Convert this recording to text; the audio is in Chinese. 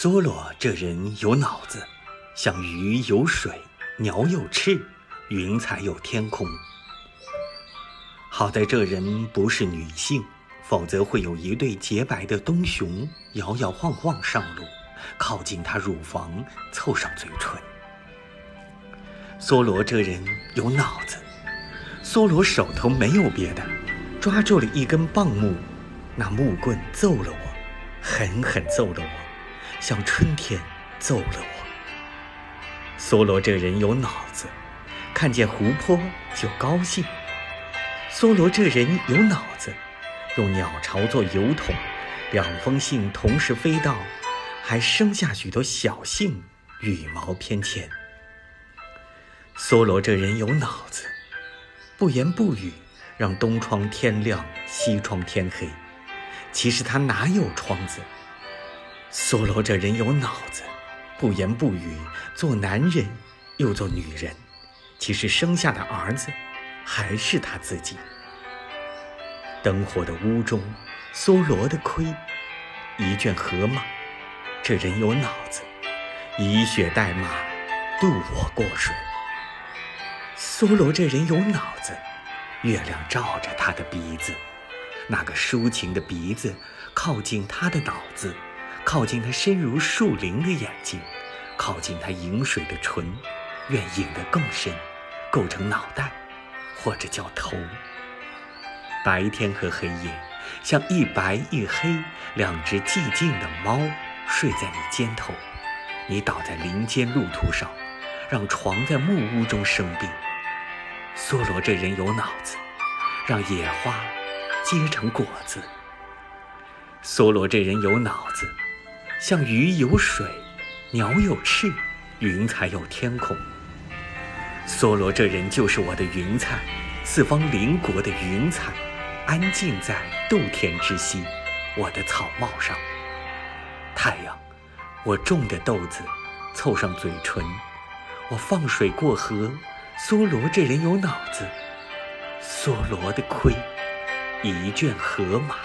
梭罗这人有脑子，像鱼有水，鸟有翅，云彩有天空。好在这人不是女性，否则会有一对洁白的冬熊摇摇晃晃上路，靠近他乳房，凑上嘴唇。梭罗这人有脑子，梭罗手头没有别的，抓住了一根棒木，那木棍揍了我，狠狠揍了我。像春天揍了我。梭罗这人有脑子，看见湖泊就高兴。梭罗这人有脑子，用鸟巢做油桶，两封信同时飞到，还生下许多小信，羽毛翩跹。梭罗这人有脑子，不言不语，让东窗天亮，西窗天黑。其实他哪有窗子？梭罗这人有脑子，不言不语，做男人又做女人，其实生下的儿子还是他自己。灯火的屋中，梭罗的盔，一卷河马，这人有脑子，以血代马，渡我过水。梭罗这人有脑子，月亮照着他的鼻子，那个抒情的鼻子靠近他的脑子。靠近他深如树林的眼睛，靠近他饮水的唇，愿饮得更深，构成脑袋，或者叫头。白天和黑夜，像一白一黑两只寂静的猫，睡在你肩头。你倒在林间路途上，让床在木屋中生病。梭罗这人有脑子，让野花结成果子。梭罗这人有脑子。像鱼有水，鸟有翅，云彩有天空。梭罗这人就是我的云彩，四方邻国的云彩，安静在豆田之西，我的草帽上。太阳，我种的豆子，凑上嘴唇，我放水过河。梭罗这人有脑子，梭罗的盔，一卷河马。